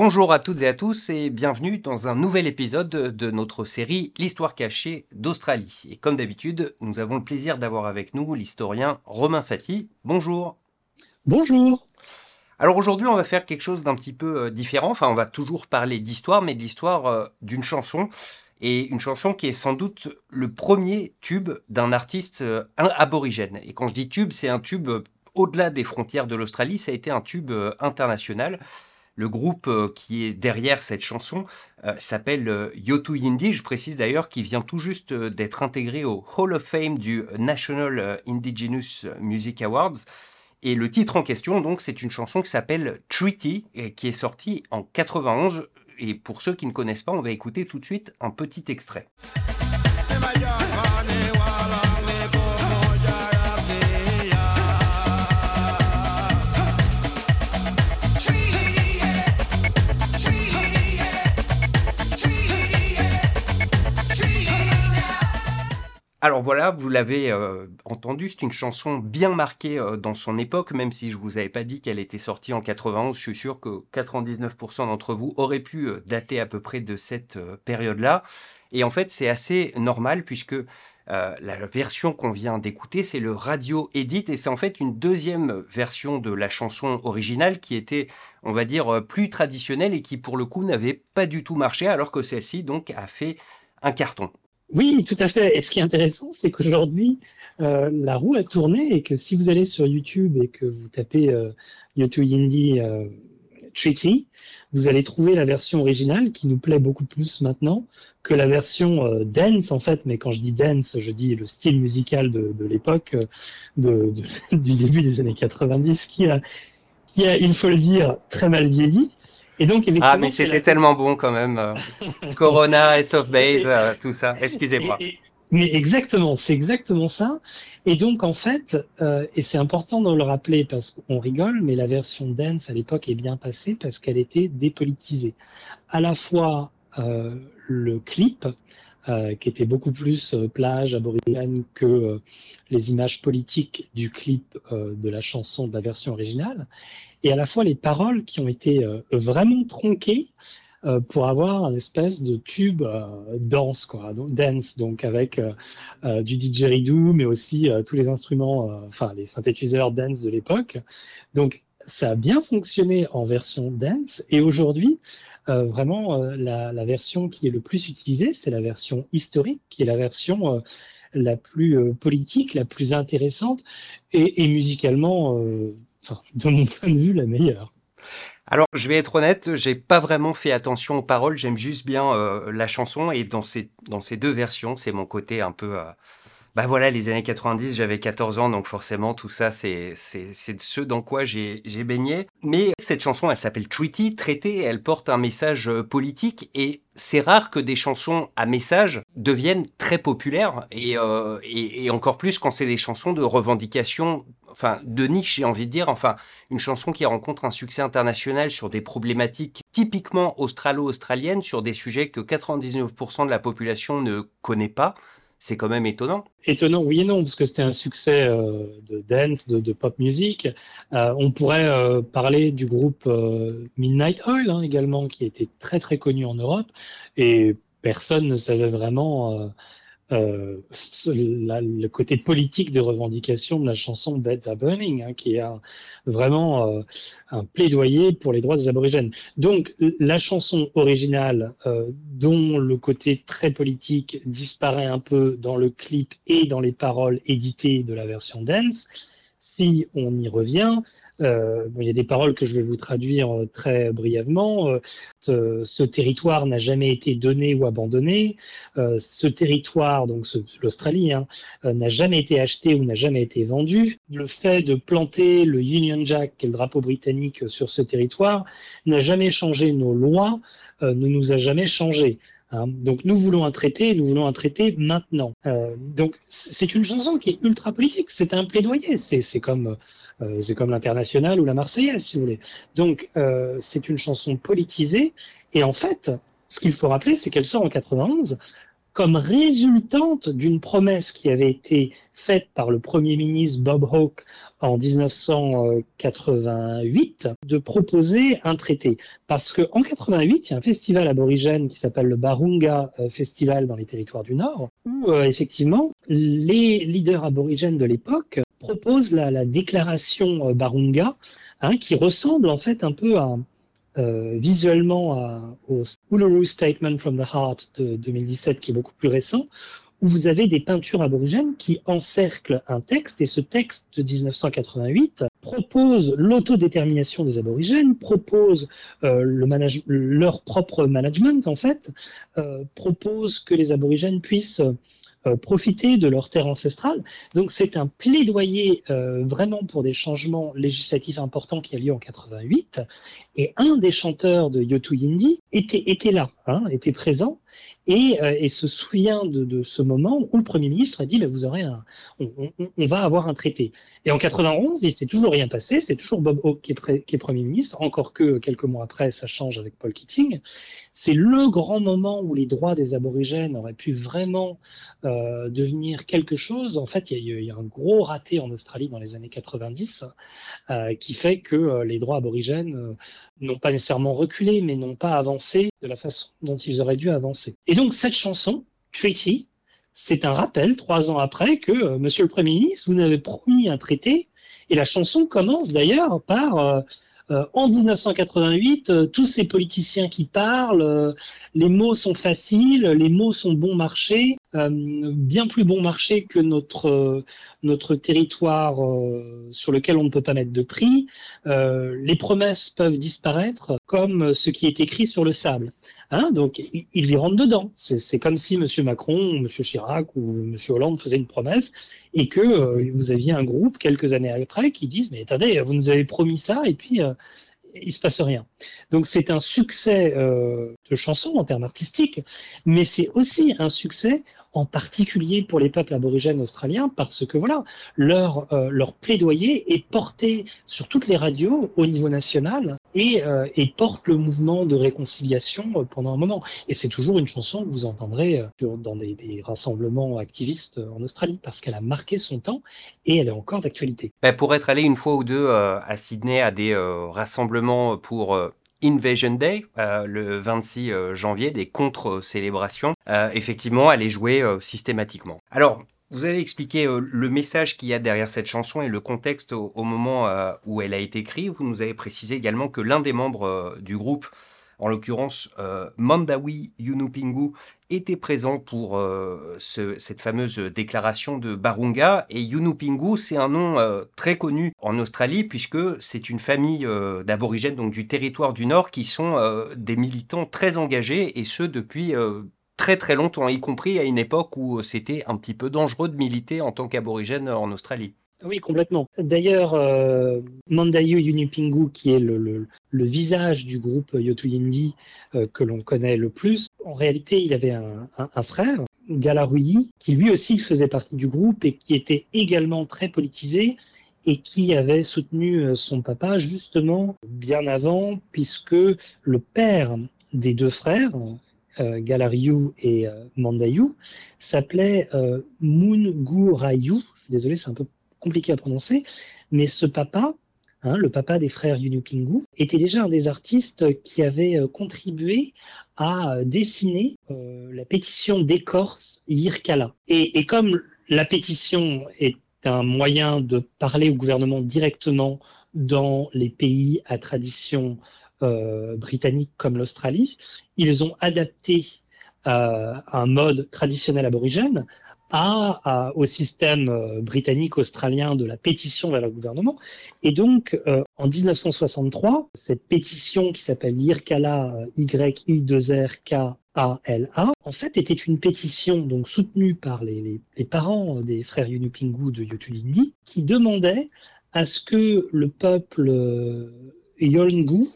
Bonjour à toutes et à tous et bienvenue dans un nouvel épisode de notre série L'histoire cachée d'Australie. Et comme d'habitude, nous avons le plaisir d'avoir avec nous l'historien Romain Fati. Bonjour. Bonjour. Alors aujourd'hui, on va faire quelque chose d'un petit peu euh, différent. Enfin, on va toujours parler d'histoire, mais de l'histoire euh, d'une chanson. Et une chanson qui est sans doute le premier tube d'un artiste euh, aborigène. Et quand je dis tube, c'est un tube au-delà des frontières de l'Australie, ça a été un tube international. Le groupe euh, qui est derrière cette chanson euh, s'appelle euh, Yotu Yindi. Je précise d'ailleurs qu'il vient tout juste d'être intégré au Hall of Fame du National Indigenous Music Awards. Et le titre en question, donc, c'est une chanson qui s'appelle Treaty, qui est sortie en 91. Et pour ceux qui ne connaissent pas, on va écouter tout de suite un petit extrait. Alors voilà, vous l'avez euh, entendu, c'est une chanson bien marquée euh, dans son époque, même si je vous avais pas dit qu'elle était sortie en 91, je suis sûr que 99% d'entre vous auraient pu euh, dater à peu près de cette période-là. Et en fait, c'est assez normal puisque la version qu'on vient d'écouter, c'est le radio edit et c'est en fait une deuxième version de la chanson originale qui était, on va dire, plus traditionnelle et qui pour le coup n'avait pas du tout marché alors que celle-ci donc a fait un carton. Oui, tout à fait. Et ce qui est intéressant, c'est qu'aujourd'hui, euh, la roue a tourné et que si vous allez sur YouTube et que vous tapez euh, YouTube Indie euh, Treaty, vous allez trouver la version originale qui nous plaît beaucoup plus maintenant que la version euh, dance en fait. Mais quand je dis dance, je dis le style musical de, l'époque, de, de, du début des années 90, qui a, qui a, il faut le dire, très mal vieilli. Et donc, ah, mais c'était tellement bon quand même. Euh, Corona, S of Base, euh, tout ça. Excusez-moi. Mais exactement, c'est exactement ça. Et donc, en fait, euh, et c'est important de le rappeler parce qu'on rigole, mais la version dance à l'époque est bien passée parce qu'elle était dépolitisée. À la fois euh, le clip, euh, qui était beaucoup plus euh, plage aborigène que euh, les images politiques du clip de la chanson de la version originale, et à la fois les paroles qui ont été vraiment tronquées pour avoir un espèce de tube danse, quoi, dance, donc avec du didgeridoo, mais aussi tous les instruments, enfin les synthétiseurs dance de l'époque. Donc ça a bien fonctionné en version dance, et aujourd'hui, euh, vraiment, euh, la, version qui est le plus utilisée, c'est la version historique, qui est la version euh, la plus politique, la plus intéressante et, musicalement, de mon point de vue, la meilleure. Alors, je vais être honnête, j'ai pas vraiment fait attention aux paroles, j'aime juste bien la chanson. Et dans ces, dans ces deux versions, c'est mon côté un peu bah voilà, les années 90, j'avais 14 ans, donc forcément, tout ça, c'est ce dans quoi j'ai baigné. Mais cette chanson, elle s'appelle Treaty, traité, elle porte un message euh, politique, et c'est rare que des chansons à message deviennent très populaires, euh, et, et, encore plus quand c'est des chansons de revendication, enfin, de niche, j'ai envie de dire, enfin, une chanson qui rencontre un succès international sur des problématiques typiquement australo-australiennes, sur des sujets que 99% de la population ne connaît pas c'est quand même étonnant. Étonnant, oui et non, parce que c'était un succès euh, de dance, de, pop music. Euh, on pourrait euh, parler du groupe Midnight Oil hein, également, qui était très très connu en Europe, et personne ne savait vraiment euh, le côté politique de revendication de la chanson Beds Are Burning, hein, qui est vraiment euh, un plaidoyer pour les droits des aborigènes. Donc la chanson originale, euh, dont le côté très politique disparaît un peu dans le clip et dans les paroles éditées de la version dance, si on y revient, bon, il y a des paroles que je vais vous traduire euh, très brièvement. Euh, ce, ce, territoire n'a jamais été donné ou abandonné. Euh, ce territoire, donc l'Australie, hein, euh, n'a jamais été acheté ou n'a jamais été vendu. Le fait de planter le Union Jack, qui est le drapeau britannique, sur ce territoire, n'a jamais changé nos lois, ne nous a jamais changé. Hein. Donc nous voulons un traité, nous voulons un traité maintenant. Euh, donc c'est une chanson qui est ultra politique, c'est un plaidoyer, c'est comme euh, c'est comme l'international ou la Marseillaise, si vous voulez. Donc, euh, c'est une chanson politisée. Et en fait, ce qu'il faut rappeler, c'est qu'elle sort en 91 comme résultante d'une promesse qui avait été faite par le Premier ministre Bob Hawke en 1988 de proposer un traité. Parce qu'en 88, il y a un festival aborigène qui s'appelle le Barunga euh, Festival dans les territoires du Nord, où euh, effectivement les leaders aborigènes de l'époque proposent la, déclaration euh, Barunga, hein, qui ressemble en fait un peu euh, visuellement au Uluru Statement from the Heart de 2017, qui est beaucoup plus récent, où vous avez des peintures aborigènes qui encerclent un texte, et ce texte de 1988 propose l'autodétermination des aborigènes, propose euh, le leur propre management, en fait, propose que les aborigènes puissent profiter de leur terre ancestrale. Donc c'est un plaidoyer euh, vraiment pour des changements législatifs importants qui a lieu en 88. Et un des chanteurs de Yotu Yindi était, était là, hein, était présent et, euh, et, se souvient de, de, ce moment où le Premier ministre a dit, mais vous aurez un, on, on, on, va avoir un traité. Et en 91, il s'est toujours rien passé, c'est toujours Bob Hawke qui est, qui est, Premier ministre, encore que quelques mois après, ça change avec Paul Keating. C'est le grand moment où les droits des aborigènes auraient pu vraiment euh, devenir quelque chose. En fait, il y, a, y, a, un gros raté en Australie dans les années 90 euh, qui fait que euh, les droits aborigènes euh, n'ont pas nécessairement reculé, mais n'ont pas avancé de la façon dont ils auraient dû avancer. Et donc cette chanson, Treaty, c'est un rappel, trois ans après, que euh, Monsieur le Premier ministre, vous n'avez promis un traité, et la chanson commence d'ailleurs par euh, en 1988, euh, tous ces politiciens qui parlent, euh, les mots sont faciles, les mots sont bon marché, bien plus bon marché que notre notre territoire sur lequel on ne peut pas mettre de prix. les promesses peuvent disparaître comme ce qui est écrit sur le sable. Hein, donc, il, lui rentre dedans. C'est comme si M. Macron, M. Chirac ou M. Hollande faisaient une promesse et que euh, vous aviez un groupe quelques années après qui disent mais attendez, vous nous avez promis ça et puis euh, il se passe rien. Donc c'est un succès euh, de chanson en termes artistiques, mais c'est aussi un succès en particulier pour les peuples aborigènes australiens, parce que voilà, leur, euh, leur plaidoyer est porté sur toutes les radios au niveau national et, euh, et porte le mouvement de réconciliation euh, pendant un moment. Et c'est toujours une chanson que vous entendrez dans des, des rassemblements activistes en Australie, parce qu'elle a marqué son temps et elle est encore d'actualité. Ben pour être allé une fois ou deux à Sydney à des rassemblements pour Invasion Day, euh, le 26 euh, janvier, des contre-célébrations, euh, effectivement, elle est jouée systématiquement. Alors, vous avez expliqué le message qu'il y a derrière cette chanson et le contexte au, au moment où elle a été écrite. Vous nous avez précisé également que l'un des membres du groupe en l'occurrence euh, Mandawi Yunupingu, était présent pour euh, ce, cette fameuse déclaration de Barunga. Et Yunupingu, c'est un nom euh, très connu en Australie puisque c'est une famille d'aborigènes du territoire du Nord qui sont des militants très engagés et ce depuis très très longtemps, y compris à une époque où c'était un petit peu dangereux de militer en tant qu'aborigène en Australie. Oui, complètement. D'ailleurs, euh, Mandayu Yunipingu, qui est le, visage du groupe Yotuyindi euh, que l'on connaît le plus, en réalité, il avait un, frère, Galarui, qui lui aussi faisait partie du groupe et qui était également très politisé et qui avait soutenu euh, son papa justement bien avant, puisque le père des deux frères, euh, et euh, Mandayu, s'appelait euh, Mungurayu. Je suis désolé, c'est un peu compliqué à prononcer, mais ce papa, hein, le papa des frères Yunupingu, était déjà un des artistes qui avait euh, contribué à euh, dessiner euh, la pétition d'écorce Yirkala. Et, et, comme la pétition est un moyen de parler au gouvernement directement dans les pays à tradition britannique comme l'Australie, ils ont adapté un mode traditionnel aborigène à, au système euh, britannique-australien de la pétition vers le gouvernement. Et donc, euh, en 1963, cette pétition qui s'appelle YIRKALA, Y-I-2-R-K-A-L-A, en fait, était une pétition donc soutenue par les, les, les parents des frères Yunupingu de Yotulindi, qui demandait à ce que le peuple Yolngu,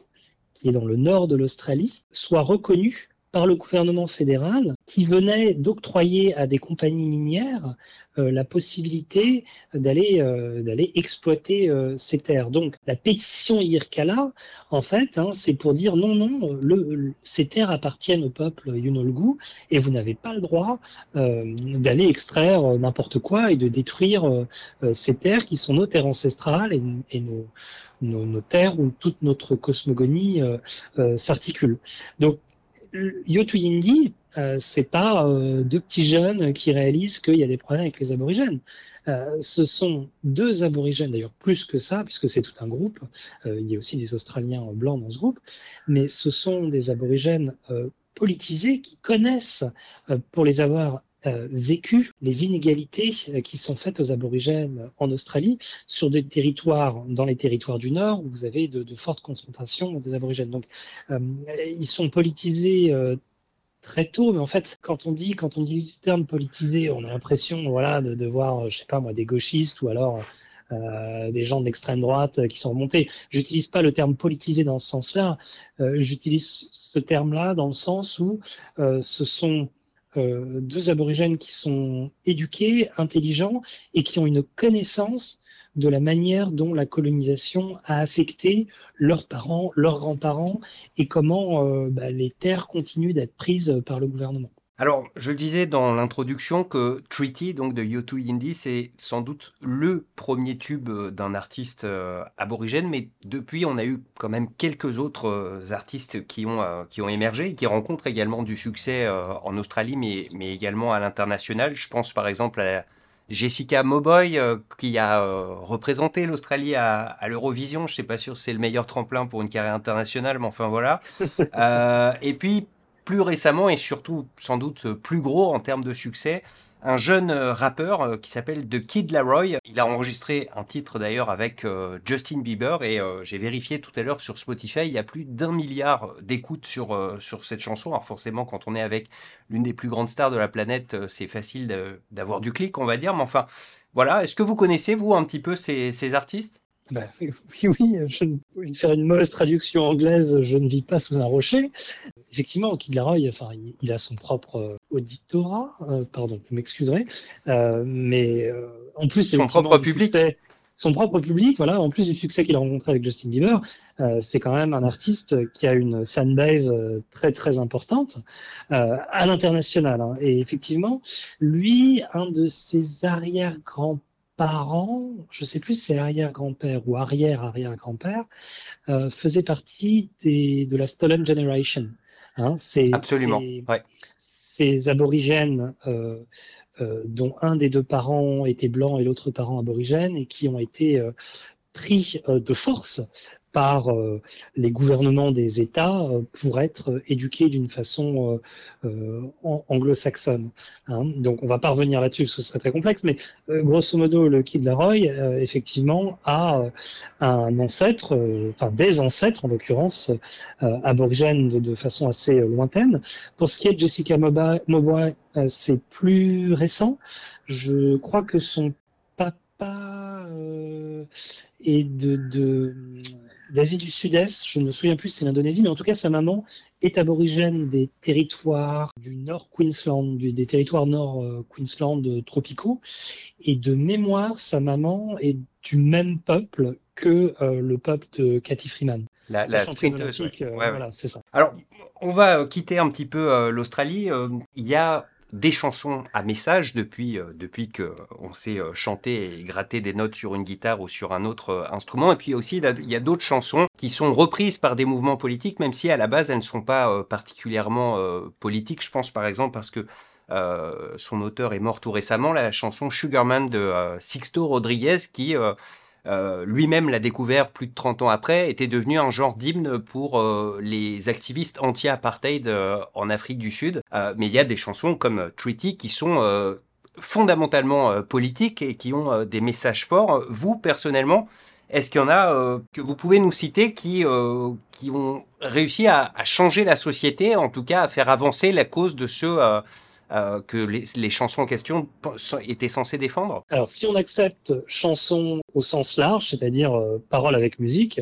qui est dans le nord de l'Australie, soit reconnu par le gouvernement fédéral qui venait d'octroyer à des compagnies minières euh, la possibilité d'aller euh, d'aller exploiter euh, ces terres. Donc la pétition IRCALA, en fait, hein, c'est pour dire non, non, le, ces terres appartiennent au peuple Yunolgu et vous n'avez pas le droit d'aller extraire n'importe quoi et de détruire ces terres qui sont nos terres ancestrales et, et nos, nos, nos, terres où toute notre cosmogonie s'articule. Donc Yotu Yindi, euh, c'est pas euh, deux petits jeunes qui réalisent qu'il y a des problèmes avec les aborigènes. Euh, ce sont deux aborigènes, d'ailleurs plus que ça, puisque c'est tout un groupe. Euh, il y a aussi des Australiens blancs dans ce groupe, mais ce sont des aborigènes politisés qui connaissent, pour les avoir vécu les inégalités qui sont faites aux aborigènes en Australie sur des territoires, dans les territoires du Nord, où vous avez de, de fortes concentrations des aborigènes. Donc, euh, ils sont politisés très tôt, mais en fait, quand on dit, quand on dit le terme politisé, on a l'impression, voilà, de, de, voir, je sais pas moi, des gauchistes ou alors euh, des gens d'extrême droite qui sont remontés. J'utilise pas le terme politisé dans ce sens-là. Euh, J'utilise ce terme-là dans le sens où euh, ce sont euh, deux aborigènes qui sont éduqués, intelligents et qui ont une connaissance de la manière dont la colonisation a affecté leurs parents, leurs grands-parents et comment euh, bah, les terres continuent d'être prises par le gouvernement. Alors, je le disais dans l'introduction que Treaty, donc de Yotu Yindi, c'est sans doute le premier tube euh, d'un artiste euh, aborigène, mais depuis, on a eu quand même quelques autres artistes qui ont, qui ont émergé et qui rencontrent également du succès en Australie, mais, mais également à l'international. Je pense par exemple à Jessica Mowboy, euh, qui a euh, représenté l'Australie à, l'Eurovision. Je ne sais pas sûr si c'est le meilleur tremplin pour une carrière internationale, mais enfin voilà. Euh, et puis, plus récemment, et surtout sans doute plus gros en termes de succès, un jeune euh, rappeur euh, qui s'appelle The Kid Laroi. Il a enregistré un titre d'ailleurs avec euh, Justin Bieber et j'ai vérifié tout à l'heure sur Spotify, il y a plus d'un milliard d'écoutes sur, sur cette chanson. Alors forcément, quand on est avec l'une des plus grandes stars de la planète, c'est facile d'avoir du clic, on va dire. Mais enfin, voilà. Est-ce que vous connaissez, vous, un petit peu ces, ces artistes? Bah, oui, oui, je vais faire une mauvaise traduction anglaise, je ne vis pas sous un rocher. Effectivement, Kid Laroi, enfin, il a son propre euh, auditorat, euh, pardon, vous m'excuserez, euh, mais euh, en plus, son propre public. son propre public, voilà, en plus du succès qu'il a rencontré avec Justin Bieber, euh, c'est quand même un artiste qui a une fanbase très très importante à l'international. Hein. Et effectivement, lui, un de ses arrière-grands parents, je sais plus si c'est arrière-grand-père ou arrière-arrière-grand-père, euh, faisait partie des, de la Stolen Generation. Hein, c'est, Absolument. Ouais. Ces aborigènes euh, euh, dont un des deux parents était blanc et l'autre parent aborigène et qui ont été euh, pris de force par euh, les gouvernements des États euh, pour être éduqués d'une façon euh, anglo-saxonne. Hein. Donc on va pas revenir là-dessus, ce serait très complexe, mais grosso modo, le Kid Laroi, effectivement, a un ancêtre, enfin des ancêtres en l'occurrence, aborigènes de, de, façon assez lointaine. Pour ce qui est de Jessica Mowboy, c'est plus récent. Je crois que son papa est de, de d'Asie du Sud-Est, je ne me souviens plus si c'est l'Indonésie, mais en tout cas sa maman est aborigène des territoires du Nord Queensland, des territoires Nord euh, Queensland euh, tropicaux, et de mémoire sa maman est du même peuple que euh, le peuple de Cathy Freeman. La, la sprinteuse. Ouais. Voilà, c'est ça. Alors, on va quitter un petit peu l'Australie. il y a des chansons à message depuis euh, depuis que on sait euh, chanter et gratter des notes sur une guitare ou sur un autre euh, instrument. Et puis aussi il y a d'autres chansons qui sont reprises par des mouvements politiques même si à la base elles ne sont pas particulièrement politiques je pense par exemple parce que son auteur est mort tout récemment la chanson Sugarman de Sixto Rodriguez qui euh, lui-même l'a découvert plus de 30 ans après, était devenu un genre d'hymne pour euh, les activistes anti-apartheid euh, en Afrique du Sud. mais il y a des chansons comme Treaty qui sont fondamentalement politiques et qui ont des messages forts. Vous, personnellement, est-ce qu'il y en a que vous pouvez nous citer qui, qui ont réussi à, changer la société, en tout cas à faire avancer la cause de ceux que les, chansons en question étaient censées défendre? Alors, si on accepte chanson au sens large, c'est-à-dire parole avec musique,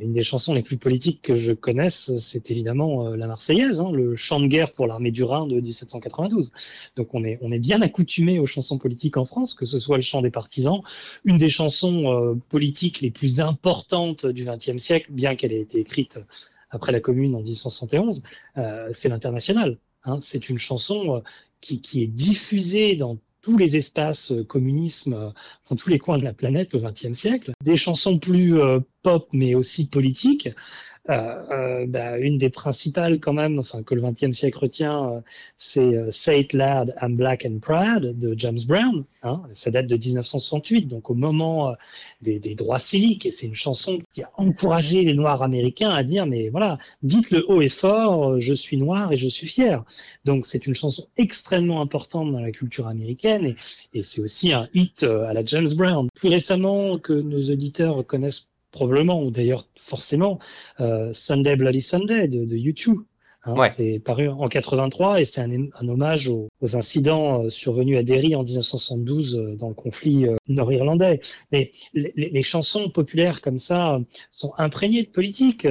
une des chansons les plus politiques que je connaisse, c'est évidemment la Marseillaise, hein, le chant de guerre pour l'armée du Rhin de 1792. Donc on est, on est bien accoutumé aux chansons politiques en France, que ce soit le chant des partisans, une des chansons politiques les plus importantes du XXe siècle, bien qu'elle ait été écrite après la Commune en 1871, euh, c'est l'international. Hein. C'est une chanson euh, qui, qui, est diffusée dans tous les espaces euh, communisme, dans tous les coins de la planète au XXe siècle. Des chansons plus pop, mais aussi politiques. Euh, euh, bah, une des principales quand même, enfin que le XXe siècle retient, euh, c'est Say It Loud, I'm Black and Proud de James Brown. Hein, ça date de 1968, donc au moment des, des droits civiques, et c'est une chanson qui a encouragé les Noirs américains à dire mais voilà, dites le haut et fort, je suis noir et je suis fier. Donc c'est une chanson extrêmement importante dans la culture américaine et c'est aussi un hit à la James Brown. Plus récemment que nos auditeurs connaissent probablement, ou d'ailleurs forcément, euh, Sunday Bloody Sunday de, de U2. Hein, C'est paru en 83 et c'est un, un, hommage aux, aux incidents euh, survenus à Derry en 1972 euh, dans le conflit euh, nord-irlandais. Mais les, les, chansons populaires comme ça sont imprégnées de politique.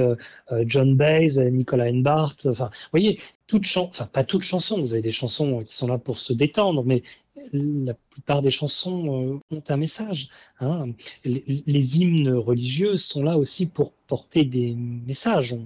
John Baez, Nicolas Enbart, enfin, vous voyez, toutes chansons, enfin pas toutes chansons, vous avez des chansons qui sont là pour se détendre, mais la plupart des chansons ont un message. Hein. Les, hymnes religieux sont là aussi pour porter des messages.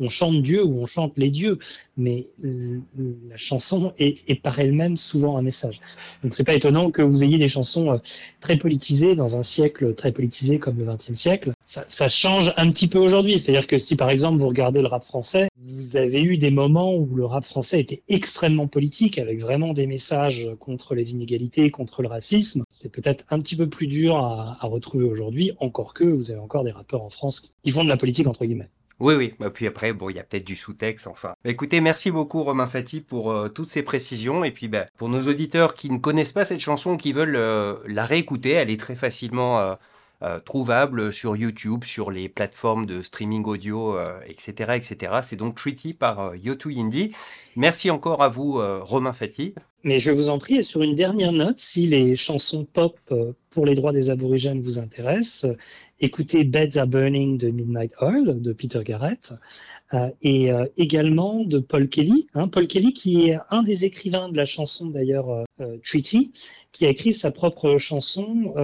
On, chante Dieu ou on chante les dieux, mais la chanson est, par elle-même souvent un message. Donc c'est pas étonnant que vous ayez des chansons euh, très politisées dans un siècle très politisé comme le XXe siècle. Ça, ça, change un petit peu aujourd'hui. C'est-à-dire que si par exemple vous regardez le rap français, vous avez eu des moments où le rap français était extrêmement politique, avec vraiment des messages contre les inégalités, contre le racisme. C'est peut-être un petit peu plus dur à, à retrouver aujourd'hui, encore que vous avez encore des rappeurs en France qui font la politique entre guillemets. Oui, oui. Et bah, puis après, bon, il y a peut-être du sous-texte, enfin. Bah, écoutez, merci beaucoup Romain Fati pour euh, toutes ces précisions. Et puis, bah, pour nos auditeurs qui ne connaissent pas cette chanson, qui veulent euh, la réécouter, elle est très facilement euh, trouvable sur YouTube, sur les plateformes de streaming audio, etc., etc. C'est donc Treaty par Yotu Indie. Merci encore à vous, Romain Fati. Mais je vous en prie, et sur une dernière note, si les chansons pop pour les droits des aborigènes vous intéressent, écoutez Beds Are Burning de Midnight Oil de Peter Garrett euh, et euh, également de Paul Kelly. Hein, Paul Kelly qui est un des écrivains de la chanson d'ailleurs euh, Treaty, qui a écrit sa propre chanson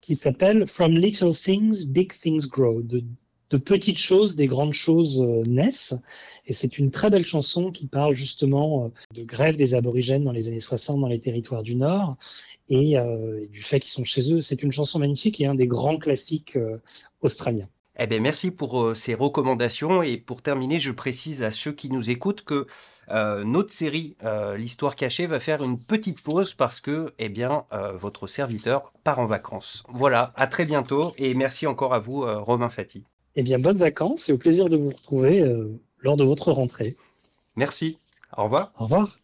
qui s'appelle From Little Things, Big Things Grow. De petites choses, des grandes choses naissent. Et c'est une très belle chanson qui parle justement de grève des aborigènes dans les années 60 dans les territoires du Nord et, euh, du fait qu'ils sont chez eux. C'est une chanson magnifique et un des grands classiques euh, australiens. Eh bien, merci pour euh, ces recommandations. Et pour terminer, je précise à ceux qui nous écoutent que euh, notre série, euh, l'histoire cachée, va faire une petite pause parce que, eh bien, votre serviteur part en vacances. Voilà, à très bientôt et merci encore à vous, Romain Fati. Eh bien, bonnes vacances et au plaisir de vous retrouver lors de votre rentrée. Merci. Au revoir. Au revoir.